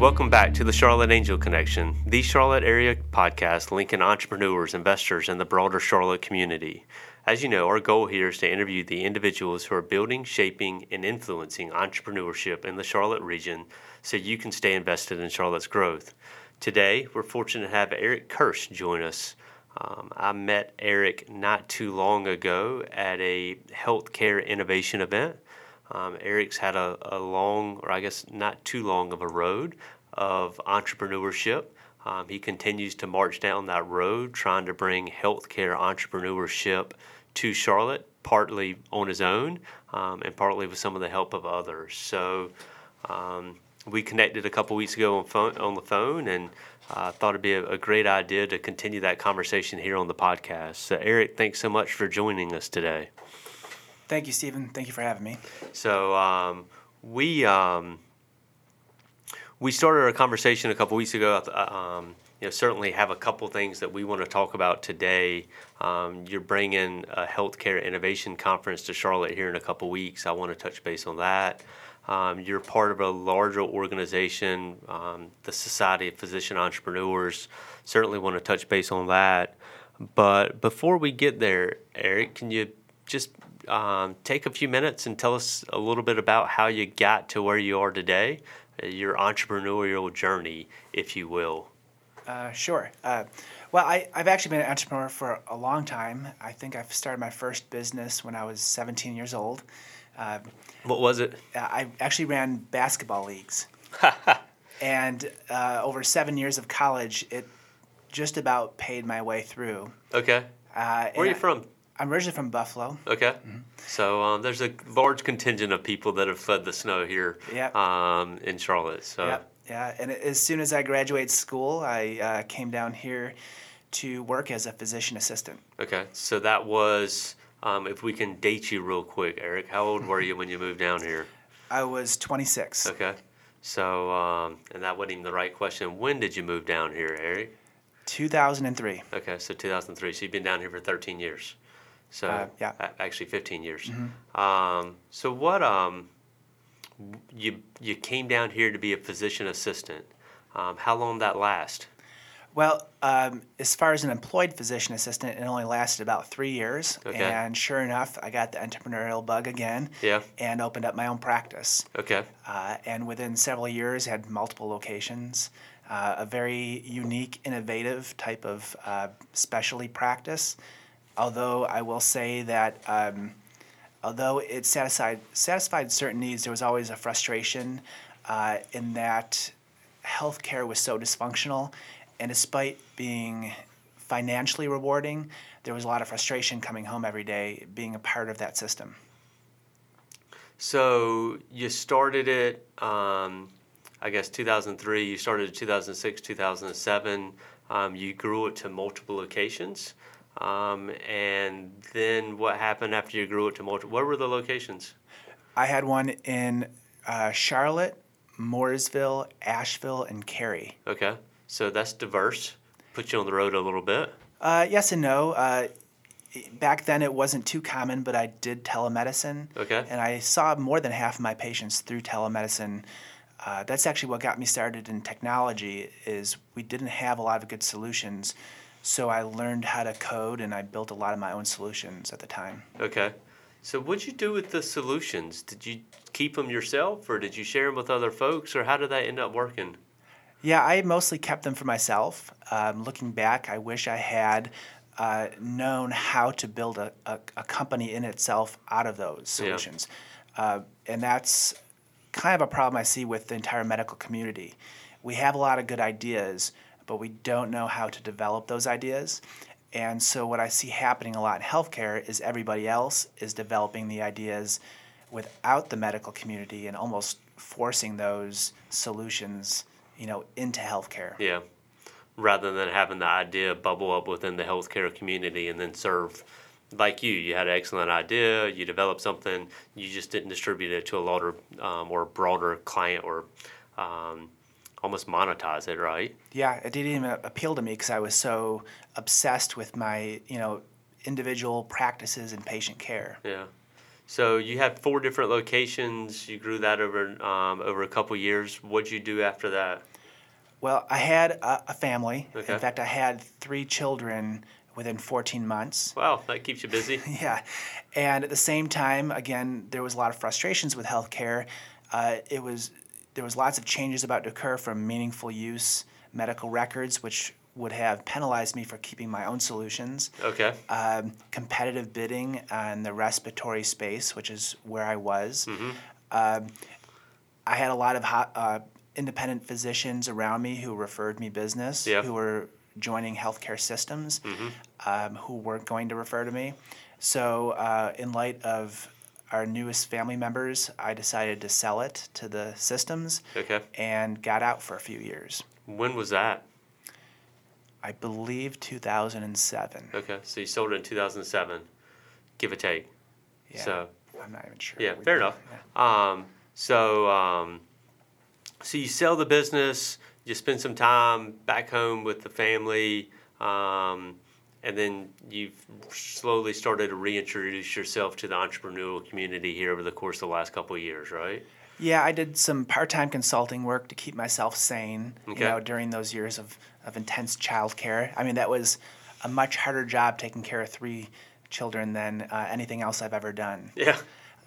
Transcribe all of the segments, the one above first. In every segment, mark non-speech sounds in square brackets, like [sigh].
Welcome back to the Charlotte Angel Connection, the Charlotte area podcast linking entrepreneurs, investors, and the broader Charlotte community. As you know, our goal here is to interview the individuals who are building, shaping, and influencing entrepreneurship in the Charlotte region so you can stay invested in Charlotte's growth. Today, we're fortunate to have Eric Kirsch join us. Um, I met Eric not too long ago at a healthcare innovation event. Um, Eric's had a, a long, or I guess not too long of a road of entrepreneurship. Um, he continues to march down that road trying to bring healthcare entrepreneurship to Charlotte, partly on his own um, and partly with some of the help of others. So um, we connected a couple weeks ago on, phone, on the phone and uh, thought it'd be a, a, great idea to continue that conversation here on the podcast. So, Eric, thanks so much for joining us today. Thank you, Stephen. Thank you for having me. So um, we um, we started our conversation a couple weeks ago. Uh, um, you know, certainly have a couple things that we want to talk about today. Um, you're bringing a healthcare innovation conference to Charlotte here in a couple weeks. I want to touch base on that. Um, you're part of a larger organization, um, the Society of Physician Entrepreneurs. Certainly want to touch base on that. But before we get there, Eric, can you just um, take a few minutes and tell us a little bit about how you got to where you are today, uh, your entrepreneurial journey, if you will. Uh, sure. Uh, well, I, have actually been an entrepreneur for a long time. I think I started my first business when I was 17 years old. Uh, what was it? I actually ran basketball leagues. [laughs] and uh, over seven years of college, it just about paid my way through. Okay. Uh, Where are you from? I'm originally from Buffalo. Okay. Mm-hmm. So um, there's a large contingent of people that have fled the snow here yep. um, in Charlotte. So. Yeah. Yeah. And as soon as I graduated school, I uh, came down here to work as a physician assistant. Okay. So that was, um, if we can date you real quick, Eric, how old were you when you moved down here? [laughs] I was 26. Okay. So, um, and that wasn't even the right question. When did you move down here, Eric? 2003. Okay, so 2003. So you've been down here for 13 years. So uh, yeah, actually 15 years. Mm-hmm. Um, so what? Um, you you came down here to be a physician assistant. Um, how long did that last? Well, um, as far as an employed physician assistant, it only lasted about three years. Okay. And sure enough, I got the entrepreneurial bug again. Yeah. And opened up my own practice. Okay. Uh, and within several years, had multiple locations. Uh, a very unique, innovative type of uh, specialty practice although I will say that um, although it satisfied satisfied certain needs, there was always a frustration uh, in that healthcare was so dysfunctional, and despite being financially rewarding, there was a lot of frustration coming home every day being a part of that system. So you started it, um, I guess, 2003. You started 2006, 2007. Um, you grew it to multiple locations. Um, and then what happened after you grew it to multiple? What were the locations? I had one in uh, Charlotte, Mooresville, Asheville, and Cary. Okay, so that's diverse. Put you on the road a little bit. Uh, yes and no. Uh, back then it wasn't too common, but I did telemedicine. Okay. And I saw more than half of my patients through telemedicine. Uh, that's actually what got me started in technology. Is we didn't have a lot of good solutions so I learned how to code and I built a lot of my own solutions at the time. Okay. So what'd you do with the solutions? Did you keep them yourself or did you share them with other folks or how did that end up working? Yeah, I mostly kept them for myself. Um, looking back, I wish I had uh, known how to build a, a, a, company in itself out of those solutions. Yeah. Uh, and that's kind of a problem I see with the entire medical community. We have a lot of good ideas, but we don't know how to develop those ideas. And so, what I see happening a lot in healthcare is everybody else is developing the ideas without the medical community and almost forcing those solutions, you know, into healthcare. Yeah. Rather than having the idea bubble up within the healthcare community and then serve like you, you had an excellent idea, you developed something, you just didn't distribute it to a larger um, or broader client or um, almost monetize it, right? Yeah, it didn't even appeal to me because I was so obsessed with my, you know, individual practices and patient care. Yeah. So you had four different locations. You grew that over um, over a couple years. What'd you do after that? Well, I had a, a family. Okay. In fact, I had three children within 14 months. Wow, that keeps you busy. [laughs] Yeah. And at the same time, again, there was a lot of frustrations with healthcare. Uh, it was there was lots of changes about to occur from meaningful use medical records, which would have penalized me for keeping my own solutions. Okay. Um, competitive bidding on the respiratory space, which is where I was. Um, I had a lot of hot, uh, independent physicians around me who referred me business, Yeah. who were joining healthcare systems, um, who weren't going to refer to me. So, uh, in light of our newest family members, I decided to sell it to the systems Okay. and got out for a few years. When was that? I believe 2007. Okay, so you sold it in 2007, give or take. Yeah. So I'm not even sure. yeah, fair enough. yeah. Um, so so so you sell the business, you spend some time back home with the family, um, and then you've slowly started to reintroduce yourself to the entrepreneurial community here over the course of the last couple of years, right? Yeah, I did some part-time consulting work to keep myself sane. Okay. You know, during those years of, of intense childcare. I mean, that was a much harder job taking care of three children than uh, anything else I've ever done. Yeah.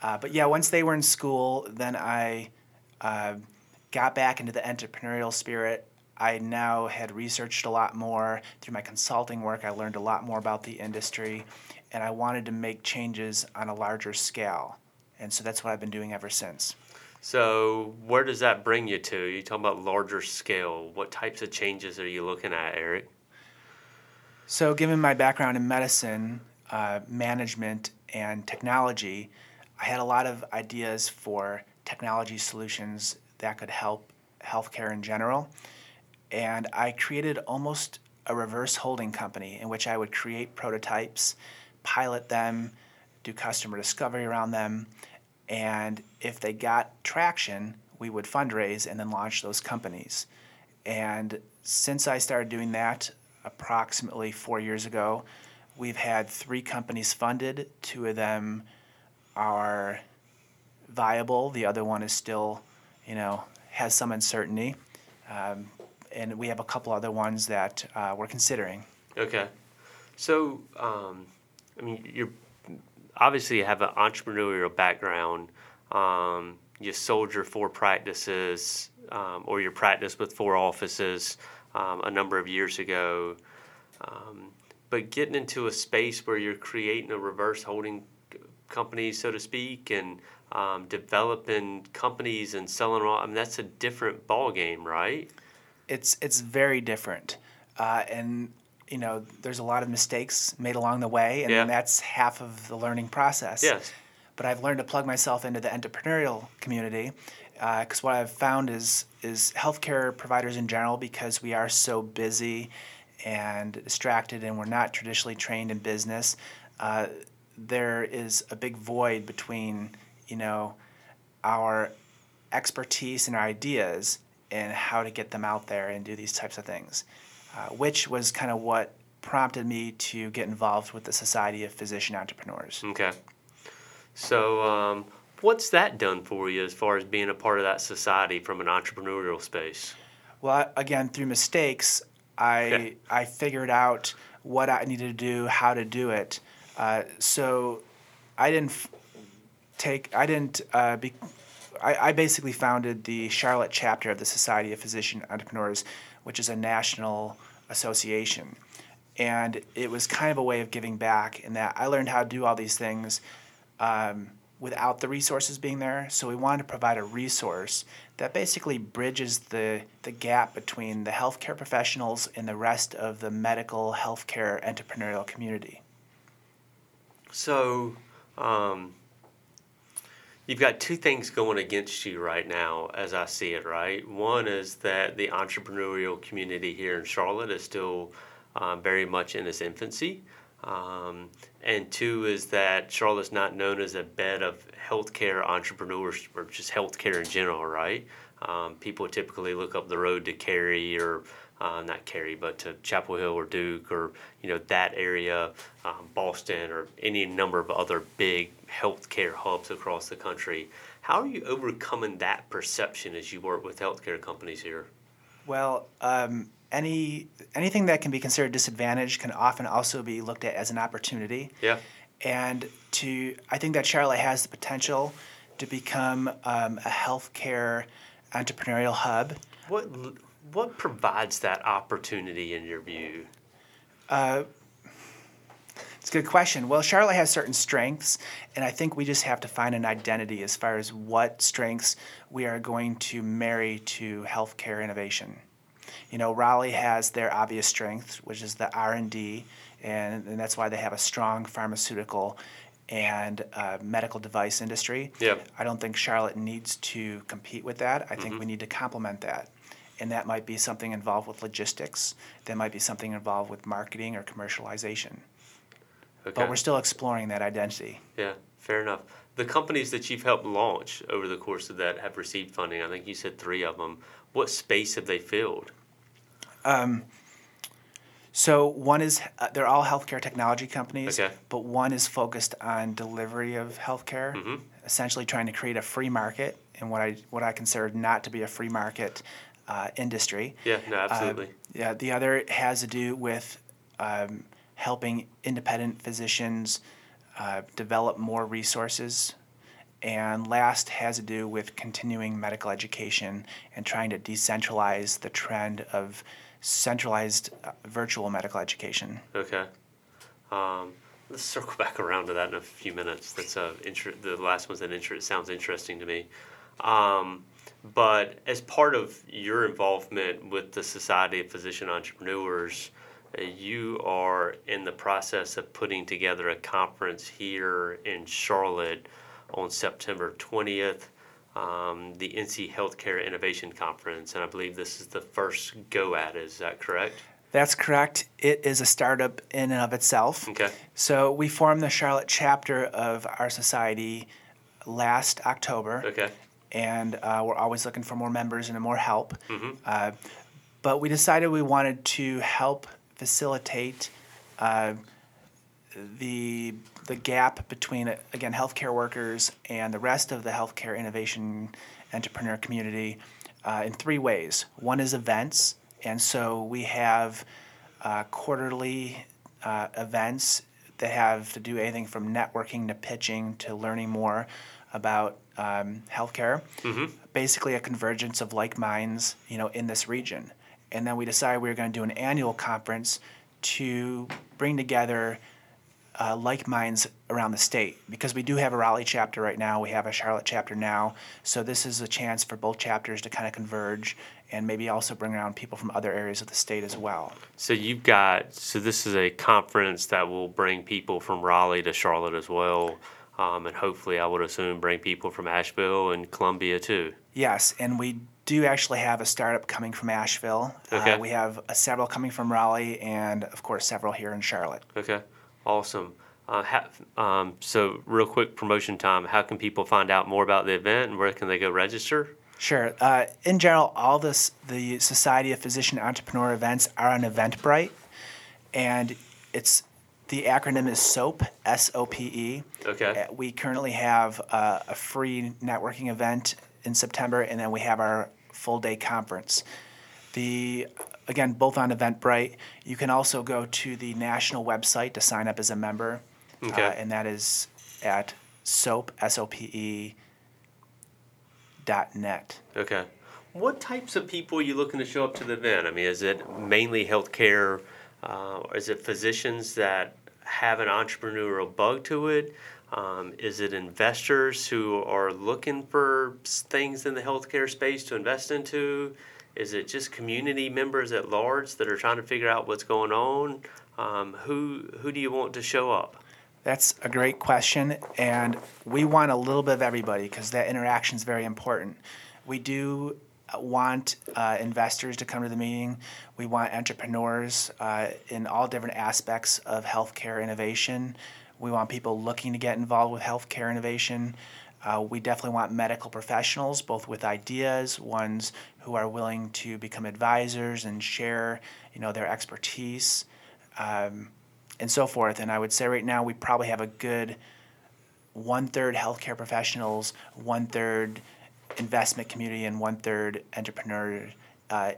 Uh, but yeah, once they were in school, then I uh, got back into the entrepreneurial spirit. I now had researched a lot more through my consulting work. I learned a lot more about the industry, and I wanted to make changes on a larger scale. And so that's what I've been doing ever since. So where does that bring you to? You talking about larger scale? What types of changes are you looking at, Eric? So, given my background in medicine, uh, management, and technology, I had a lot of ideas for technology solutions that could help healthcare in general. And I created almost a reverse holding company in which I would create prototypes, pilot them, do customer discovery around them, and if they got traction, we would fundraise and then launch those companies. And since I started doing that approximately four years ago, we've had three companies funded. Two of them are viable. The other one is still, you know, has some uncertainty. Um, and we have a couple other ones that uh, we're considering. Okay. So, um, I mean, you're obviously you have an entrepreneurial background. Um, you sold your four practices, um, or your practice with four offices, um, a number of years ago. Um, but getting into a space where you're creating a reverse holding company, so to speak, and um, developing companies and selling I mean, that's a different ball game, right? It's it's very different, uh, and you know there's a lot of mistakes made along the way, and Yeah. that's half of the learning process. Yes. But I've learned to plug myself into the entrepreneurial community, because what I've found is is healthcare providers in general, because we are so busy and distracted, and we're not traditionally trained in business. Uh, there is a big void between you know our expertise and our ideas and how to get them out there and do these types of things, uh, which was kind of what prompted me to get involved with the Society of Physician Entrepreneurs. Okay. So, um, what's that done for you as far as being a part of that society from an entrepreneurial space? Well, I- again, through mistakes, I Okay. I figured out what I needed to do, how to do it. Uh, so I didn't f- take I didn't uh, be. I, I basically founded the Charlotte chapter of the Society of Physician Entrepreneurs, which is a national association. And it was kind of a way of giving back in that I learned how to do all these things um, without the resources being there. So we wanted to provide a resource that basically bridges the, the gap between the healthcare professionals and the rest of the medical healthcare entrepreneurial community. So, um, you've got two things going against you right now, as I see it, right? One is that the entrepreneurial community here in Charlotte is still um, very much in its infancy. Um, and two is that Charlotte's not known as a bed of healthcare entrepreneurs or just healthcare in general, right? Um, people typically look up the road to Cary or uh, not Cary, but to Chapel Hill or Duke or you know that area, um, Boston or any number of other big healthcare hubs across the country. How are you overcoming that perception as you work with healthcare companies here? Well, um, any anything that can be considered disadvantaged can often also be looked at as an opportunity. Yeah. And to I think that Charlotte has the potential to become um, a healthcare entrepreneurial hub. What what provides that opportunity in your view? Uh, it's a good question. Well, Charlotte has certain strengths, and I think we just have to find an identity as far as what strengths we are going to marry to healthcare innovation. You know, Raleigh has their obvious strength, which is the R and D, and that's why they have a strong pharmaceutical and uh, medical device industry. Yeah. I don't think Charlotte needs to compete with that. I think Mm-hmm. we need to complement that. And that might be something involved with logistics. That might be something involved with marketing or commercialization. Okay. But we're still exploring that identity. Yeah, fair enough. The companies that you've helped launch over the course of that have received funding. I think you said three of them. What space have they filled? Um, So one is uh, they're all healthcare technology companies, Okay. but one is focused on delivery of healthcare, Mm-hmm. essentially trying to create a free market in what I what I consider not to be a free market uh, industry. Yeah, no, Uh, absolutely. yeah, the other has to do with um, helping independent physicians uh, develop more resources. And last has to do with continuing medical education and trying to decentralize the trend of centralized uh, virtual medical education. Okay. Um, let's circle back around to that in a few minutes. That's uh, inter- the last one's an. Sounds interesting to me. Um, but as part of your involvement with the Society of Physician Entrepreneurs, uh, you are in the process of putting together a conference here in Charlotte on September 20th, um, the NC Healthcare Innovation Conference, and I believe this is the first go at. it. Is that correct? That's correct. It is a startup in and of itself. Okay. So we formed the Charlotte chapter of our society last October. Okay. And uh, we're always looking for more members and more help. Mm-hmm. Uh, but we decided we wanted to help facilitate uh, the the gap between again healthcare workers and the rest of the healthcare innovation entrepreneur community uh, in three ways. One is events, and so we have uh, quarterly uh, events that have to do anything from networking to pitching to learning more about um, healthcare. Basically, a convergence of like minds, you know, in this region. And then we decided we were going to do an annual conference to bring together uh, like minds around the state because we do have a Raleigh chapter right now. We have a Charlotte chapter now. So this is a chance for both chapters to kind of converge and maybe also bring around people from other areas of the state as well. So you've got so this is a conference that will bring people from Raleigh to Charlotte as well, um, and hopefully I would assume bring people from Asheville and Columbia too. Yes, and we do actually have a startup coming from Asheville. Okay. Uh, we have uh, several coming from Raleigh, and of course several here in Charlotte. Okay, awesome. Uh, ha- um, so real quick promotion time. How can people find out more about the event and where can they go register? Sure. Uh, in general, all this the Society of Physician Entrepreneur events are on Eventbrite, and it's the acronym is SOAP S O P E. Okay. Uh, We currently have uh, a free networking event in September, and then we have our full day conference. The again both on Eventbrite. You can also go to the national website to sign up as a member, Okay. uh, and that is at soap s o p e dot net. Okay. What types of people are you looking to show up to the event? I mean, is it mainly healthcare? Uh, is it physicians that have an entrepreneurial bug to it? Um, is it investors who are looking for things in the healthcare space to invest into? Is it just community members at large that are trying to figure out what's going on? Um, who who do you want to show up? That's a great question, and we want a little bit of everybody because that interaction is very important. We do want uh, investors to come to the meeting. We want entrepreneurs uh, in all different aspects of healthcare innovation. We want people looking to get involved with healthcare innovation. Uh, we definitely want medical professionals, both with ideas, ones who are willing to become advisors and share, you know, their expertise. Um, and so forth. And I would say right now we probably have a good one third healthcare professionals, one third investment community, and one third entrepreneur. Uh,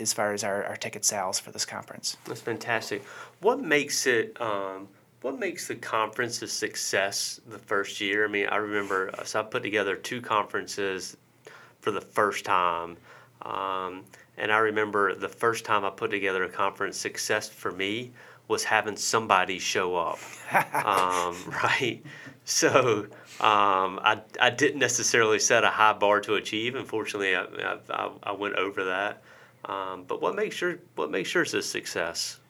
as far as our, our ticket sales for this conference. That's fantastic. What makes it um, what makes the conference a success the first year? I mean, I remember uh, so I put together two conferences for the first time. Um, and I remember the first time I put together a conference, success for me was having somebody show up. [laughs] um, [laughs] right? [laughs] So um, I, I didn't necessarily set a high bar to achieve. Unfortunately, I, I, I went over that. Um, but what makes sure what makes sure it's a success?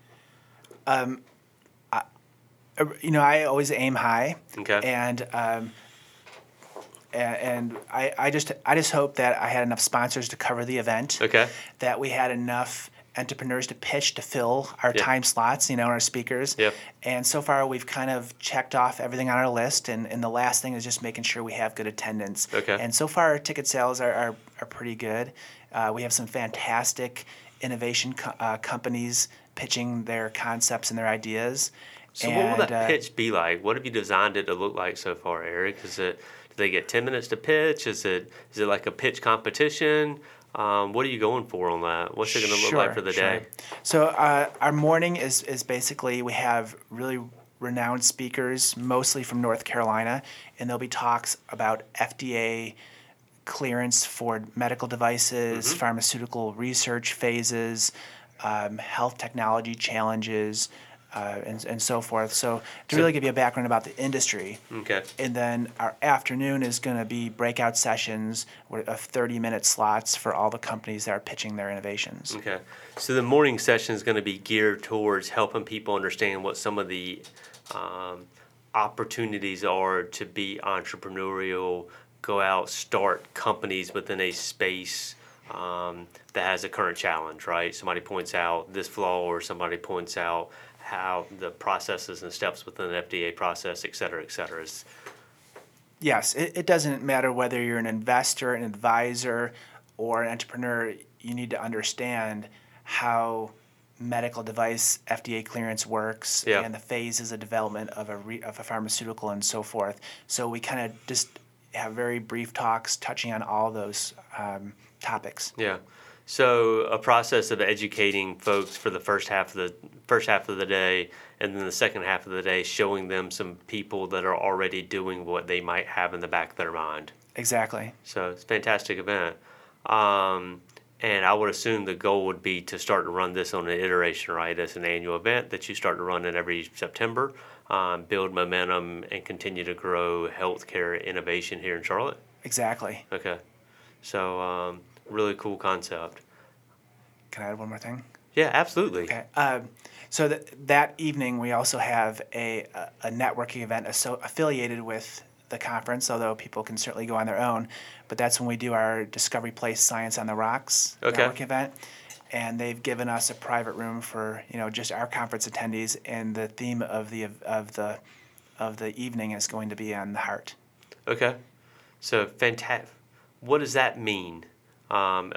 Um, I, you know, I always aim high. Okay. And um, and, I, I just I just hope that I had enough sponsors to cover the event. Okay. That we had enough entrepreneurs to pitch to fill our yep. time slots, you know, our speakers. Yep. And so far, we've kind of checked off everything on our list, and, and the last thing is just making sure we have good attendance. Okay. And so far, our ticket sales are, are, are pretty good. Uh, we have some fantastic innovation co- uh, companies pitching their concepts and their ideas. So, and, what will that uh, pitch be like? What have you designed it to look like so far, Eric? Is it do they get ten minutes to pitch? Is it is it like a pitch competition? Um, what are you going for on that? What's it going to look sure, like for the sure. day? So uh, our morning is is basically we have really renowned speakers, mostly from North Carolina, and there'll be talks about FDA clearance for medical devices, mm-hmm. pharmaceutical research phases, um, health technology challenges, uh, and, and so forth. So to really give you a background about the industry. Okay. And then our afternoon is going to be breakout sessions of 30 minute slots for all the companies that are pitching their innovations. Okay. So the morning session is going to be geared towards helping people understand what some of the um, opportunities are to be entrepreneurial, go out, start companies within a space um, that has a current challenge, right? Somebody points out this flaw, or somebody points out how the processes and steps within the FDA process, et cetera, et cetera. Is, yes, it, it doesn't matter whether you're an investor, an advisor, or an entrepreneur, you need to understand how medical device FDA clearance works yeah. and the phases of development of a, re, of a pharmaceutical and so forth. So we kind of just have very brief talks touching on all those um, topics. Yeah. So a process of educating folks for the first half of the first half of the day, and then the second half of the day, showing them some people that are already doing what they might have in the back of their mind. Exactly. So it's a fantastic event. Um, and I would assume the goal would be to start to run this on an iteration, right? As an annual event that you start to run it every September um, build momentum and continue to grow healthcare innovation here in Charlotte? Exactly. Okay. So, um, really cool concept. Can I add one more thing? Yeah, absolutely. Okay. Um, so th- that evening, we also have a, a, networking event asso- affiliated with the conference, although people can certainly go on their own. But that's when we do our Discovery Place Science on the Rocks okay. network event and they've given us a private room for you know just our conference attendees and the theme of the of the of the evening is going to be on the heart okay so fantastic what does that mean um,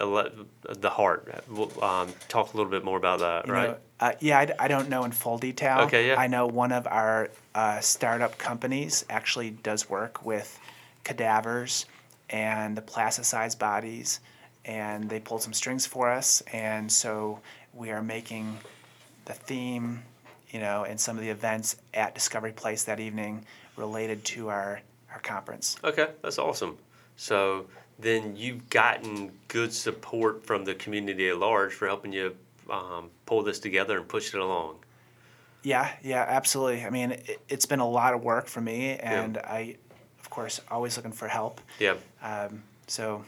the heart um, talk a little bit more about that you right know, uh, yeah I, I don't know in full detail okay yeah i know one of our uh, startup companies actually does work with cadavers and the plasticized bodies and they pulled some strings for us, and so we are making the theme, you know, and some of the events at Discovery Place that evening related to our our conference. Okay, that's awesome. So then you've gotten good support from the community at large for helping you um, pull this together and push it along. Yeah, yeah, absolutely. I mean, it, has been a lot of work for me, and yeah. I, of course, always looking for help. Yeah. Um, so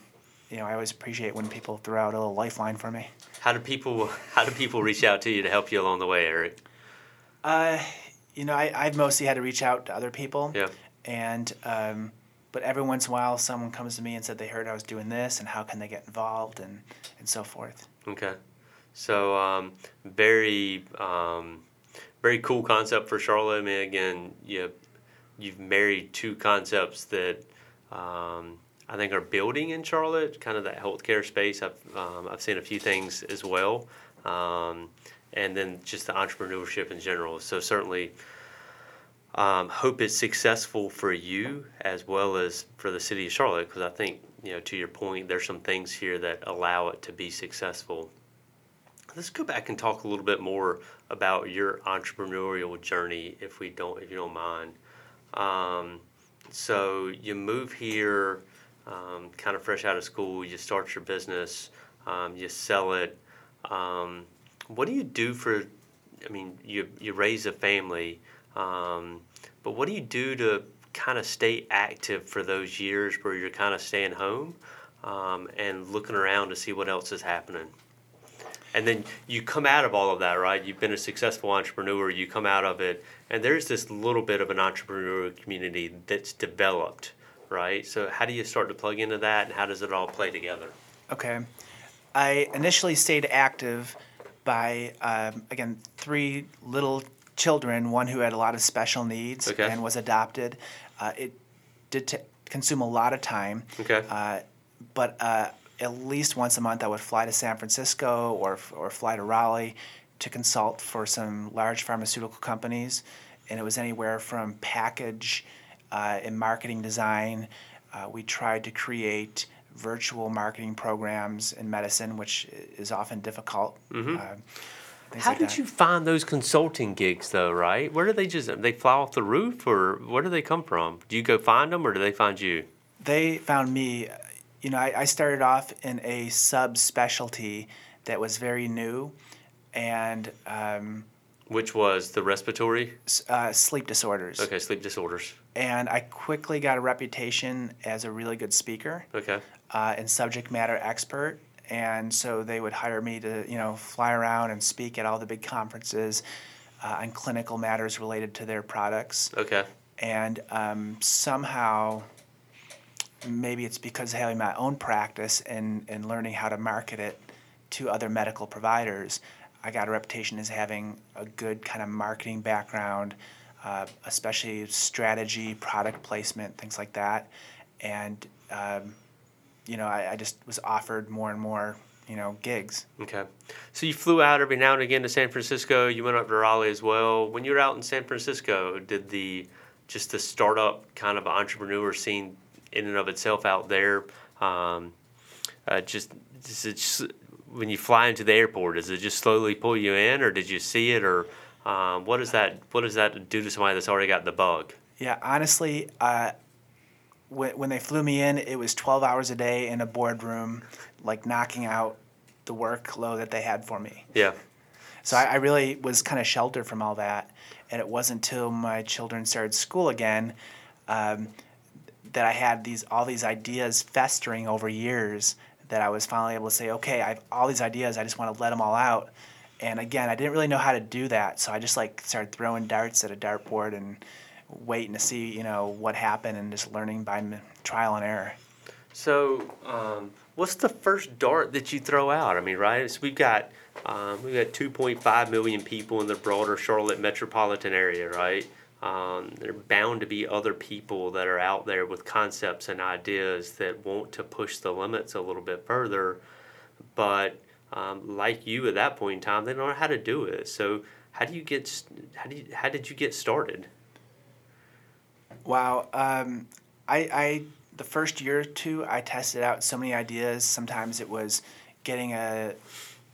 you know, I always appreciate when people throw out a little lifeline for me. How do people [laughs] How do people reach out to you to help you along the way, Eric? Uh, you know, I, I've mostly had to reach out to other people. Yeah. And um, but every once in a while, someone comes to me and said they heard I was doing this, and how can they get involved, and and so forth. Okay. So um, very um, very cool concept for Charlotte. I mean, again, you you've married two concepts that um, I think are building in Charlotte, kind of that healthcare space. I've um, I've seen a few things as well, um, and then just the entrepreneurship in general. So certainly, Um, hope it's successful for you as well as for the city of Charlotte, because I think you know to your point, there's some things here that allow it to be successful. Let's go back and talk a little bit more about your entrepreneurial journey, if we don't, if you don't mind. Um, so you move here, um, kind of fresh out of school. You start your business, um, you sell it. Um, what do you do for? I mean, you you raise a family, um, but what do you do to kind of stay active for those years where you're kind of staying home um, and looking around to see what else is happening? and then you come out of all of that, right? You've been a successful entrepreneur, you come out of it, and there's this little bit of an entrepreneurial community that's developed, right? So, how do you start to plug into that, and how does it all play together? Okay. I initially stayed active by, um, again, three little children, one who had a lot of special needs Okay. and was adopted. Uh, it did t- consume a lot of time. Okay. Uh, but uh, at least once a month, I would fly to San Francisco or, or fly to Raleigh to consult for some large pharmaceutical companies. And it was anywhere from package uh, and marketing design. Uh, we tried to create virtual marketing programs in medicine, which is often difficult. Mm-hmm. How like did that. you find those consulting gigs, though? Right? Where do they just they fly off the roof, or where do they come from? Do you go find them, or do they find you? they found me you know I, I started off in a subspecialty that was very new and um, Which was the respiratory? uh, sleep disorders Okay, sleep disorders. and i quickly got a reputation as a really good speaker Okay. uh, and subject matter expert and so they would hire me to you know fly around and speak at all the big conferences uh, on clinical matters related to their products Okay. and um, somehow maybe it's because of having my own practice and, and learning how to market it to other medical providers i got a reputation as having a good kind of marketing background uh, especially strategy product placement things like that and um, you know I, I just was offered more and more you know gigs Okay. So you flew out every now and again to San Francisco. You went up to Raleigh as well. When you were out in San Francisco, did the just the startup kind of entrepreneur scene in and of itself out there, um, uh, just, just, just when you fly into the airport, does it just slowly pull you in, or did you see it, or um, what does that what does that do to somebody that's already got the bug? Yeah, honestly, uh, when, when they flew me in, it was 12 hours a day in a boardroom, like knocking out the workload that they had for me. Yeah. So I, I really was kind of sheltered from all that. And it wasn't until my children started school again um, that I had these all these ideas festering over years that I was finally able to say, okay, I have all these ideas. I just want to let them all out. And again, I didn't really know how to do that, so I just like started throwing darts at a dartboard and waiting to see, you know, what happened and just learning by trial and error. So, um, what's the first dart that you throw out? I mean, right? So we've got um, we've got 2.5 million people in the broader Charlotte metropolitan area, right? Um, there are bound to be other people that are out there with concepts and ideas that want to push the limits a little bit further, but um, like you at that point in time, they don't know how to do it. So, how do you get? How do you? How did you get started? Wow. Um, I, I the first year or two, I tested out so many ideas. Sometimes it was getting a,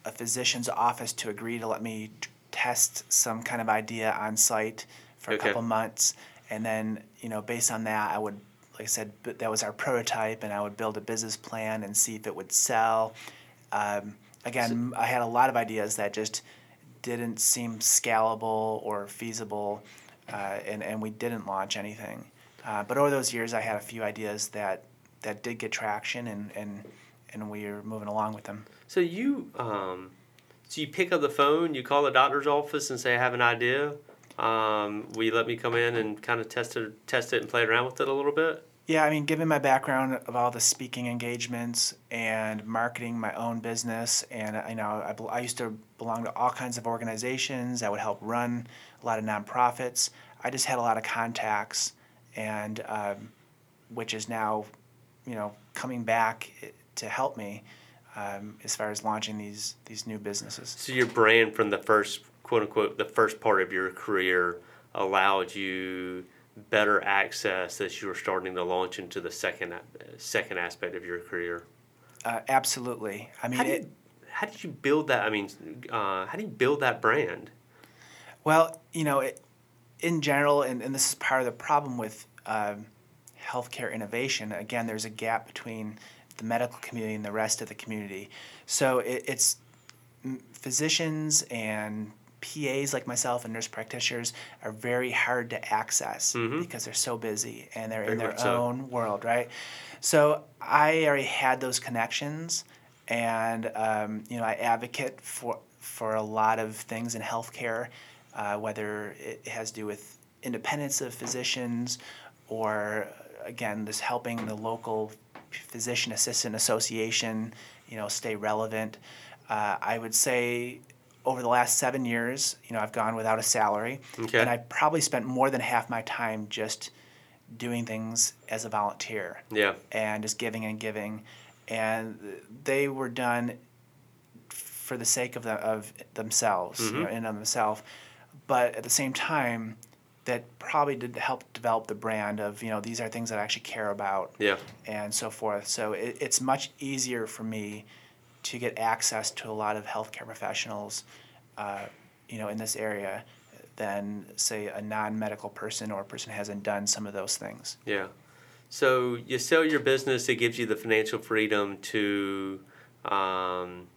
a physician's office to agree to let me test some kind of idea on site for Okay. a couple months, and then you know based on that, I would, like I said, that was our prototype, and I would build a business plan and see if it would sell. Um, again, I had a lot of ideas that just didn't seem scalable or feasible, uh, and, and we didn't launch anything. Uh, but over those years, I had a few ideas that, that did get traction, and, and, and we are moving along with them. So you, um, so you pick up the phone, you call the doctor's office and say, "I have an idea. Um, will you let me come in and kind of test it, test it, and play around with it a little bit?" Yeah, I mean, given my background of all the speaking engagements and marketing my own business, and uh, you know, I, I used to belong to all kinds of organizations. I would help run a lot of nonprofits. I just had a lot of contacts, and um, which is now, you know, coming back to help me um, as far as launching these these new businesses. So your brand from the first quote unquote the first part of your career allowed you better access as you were starting to launch into the second second aspect of your career? Uh, absolutely. I mean, how, did it, how did you build that? I mean, uh, how do you build that brand? Well, you know, it, in general, and, and this is part of the problem with um, healthcare innovation. Again, there's a gap between the medical community and the rest of the community. So it, it's physicians and PAs like myself and nurse practitioners are very hard to access mm-hmm. because they're so busy and they're very in their own so. world, right? So I already had those connections, and um, you know I advocate for for a lot of things in healthcare, uh, whether it has to do with independence of physicians, or again, this helping the local physician assistant association, you know, stay relevant. Uh, I would say over the last seven years, you know, I've gone without a salary, okay. and I probably spent more than half my time just doing things as a volunteer. Yeah. And just giving and giving, and they were done for the sake of the, of themselves, mm-hmm. you know, in of themselves, but at the same time, that probably did help develop the brand of you know these are things that I actually care about. Yeah. And so forth. So it, it's much easier for me to get access to a lot of healthcare professionals, uh, you know, in this area than say a non-medical person or a person hasn't done some of those things. Yeah. So you sell your business; it gives you the financial freedom to um,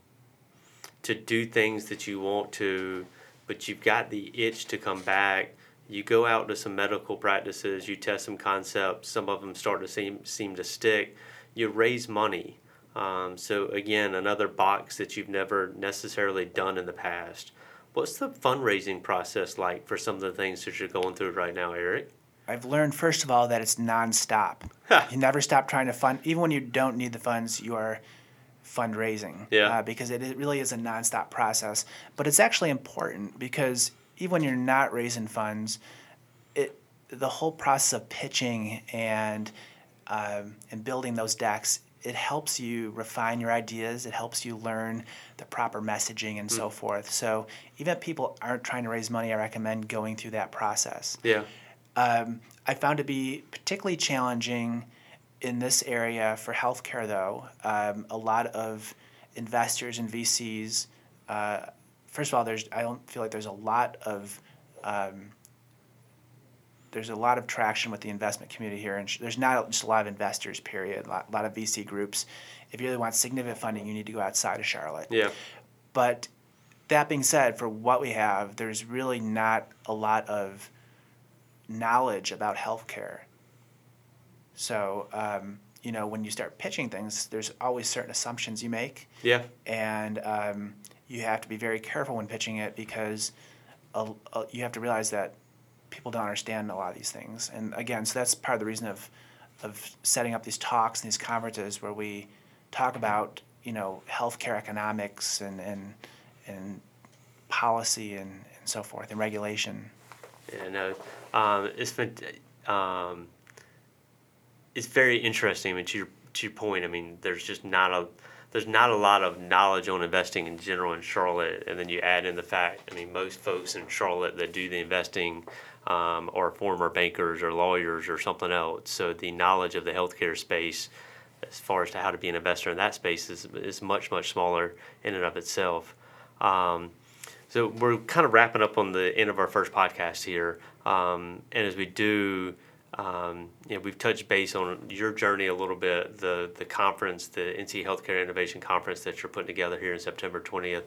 to do things that you want to, but you've got the itch to come back. You go out to some medical practices, you test some concepts. Some of them start to seem seem to stick. You raise money um, so again, another box that you've never necessarily done in the past. What's the fundraising process like for some of the things that you're going through right now, Eric? I've learned first of all that it's nonstop. [laughs] you never stop trying to fund, even when you don't need the funds. You are fundraising, yeah. Uh, because it, it really is a nonstop process. But it's actually important because even when you're not raising funds, it the whole process of pitching and um, and building those decks it helps you refine your ideas. It helps you learn the proper messaging and mm. so forth. So even if people aren't trying to raise money, I recommend going through that process. Yeah. Um, I found to be particularly challenging in this area for healthcare, though. Um, a lot of investors and VCs. Uh, first of all, there's I don't feel like there's a lot of um, there's a lot of traction with the investment community here, and there's not just a lot of investors. Period. A lot, a lot of VC groups. If you really want significant funding, you need to go outside of Charlotte. Yeah. But that being said, for what we have, there's really not a lot of knowledge about healthcare. So, um, you know, when you start pitching things, there's always certain assumptions you make. Yeah. And um, you have to be very careful when pitching it because uh, uh, you have to realize that people don't understand a lot of these things. And again, so that's part of the reason of of setting up these talks and these conferences where we talk about you know healthcare economics and and and policy and, and so forth and regulation. Yeah, no, um, it's been um, it's very interesting. I mean, to your to your point, I mean, there's just not a there's not a lot of knowledge on investing in general in Charlotte, and then you add in the fact, I mean, most folks in Charlotte that do the investing um, or former bankers or lawyers or something else. So the knowledge of the healthcare space, as far as to how to be an investor in that space, is, is much much smaller in and of itself. Um, so we're kind of wrapping up on the end of our first podcast here, um, and as we do. Um, you know, we've touched base on your journey a little bit, the the conference, the NC Healthcare Innovation Conference that you're putting together here in September 20th.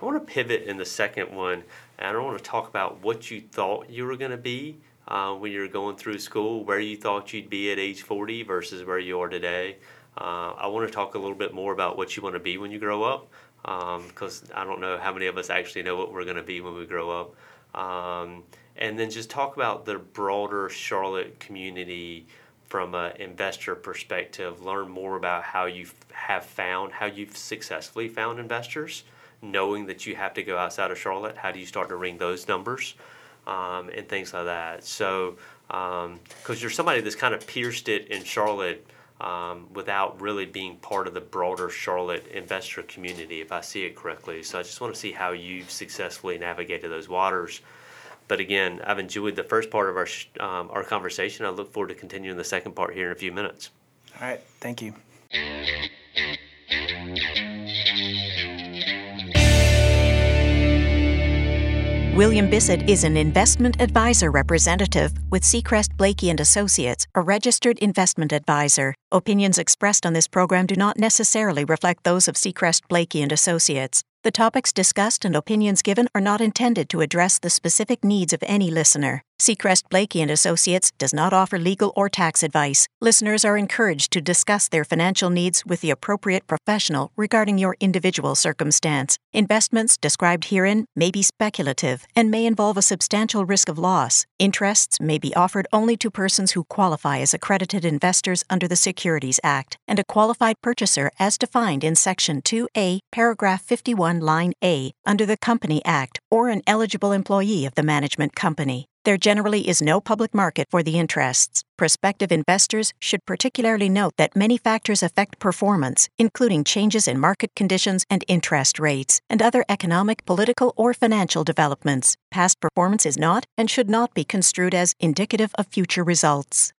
I want to pivot in the second one, and I want to talk about what you thought you were going to be uh, when you were going through school, where you thought you'd be at age 40 versus where you are today. Uh, I want to talk a little bit more about what you want to be when you grow up, because um, I don't know how many of us actually know what we're going to be when we grow up. Um, and then just talk about the broader Charlotte community from an investor perspective. Learn more about how you have found, how you've successfully found investors knowing that you have to go outside of Charlotte? How do you start to ring those numbers um, and things like that? So, because um, you're somebody that's kind of pierced it in Charlotte um, without really being part of the broader Charlotte investor community, if I see it correctly. So, I just want to see how you've successfully navigated those waters. But again, I've enjoyed the first part of our um, our conversation. I look forward to continuing the second part here in a few minutes. All right, thank you. William Bissett is an investment advisor representative with Seacrest Blakey and Associates, a registered investment advisor. Opinions expressed on this program do not necessarily reflect those of Seacrest Blakey and Associates. The topics discussed and opinions given are not intended to address the specific needs of any listener. Seacrest Blakey and Associates does not offer legal or tax advice. Listeners are encouraged to discuss their financial needs with the appropriate professional regarding your individual circumstance. Investments described herein may be speculative and may involve a substantial risk of loss. Interests may be offered only to persons who qualify as accredited investors under the Securities Act and a qualified purchaser as defined in Section 2A, paragraph 51, line A under the Company Act or an eligible employee of the management company. There generally is no public market for the interests. Prospective investors should particularly note that many factors affect performance, including changes in market conditions and interest rates, and other economic, political, or financial developments. Past performance is not and should not be construed as indicative of future results.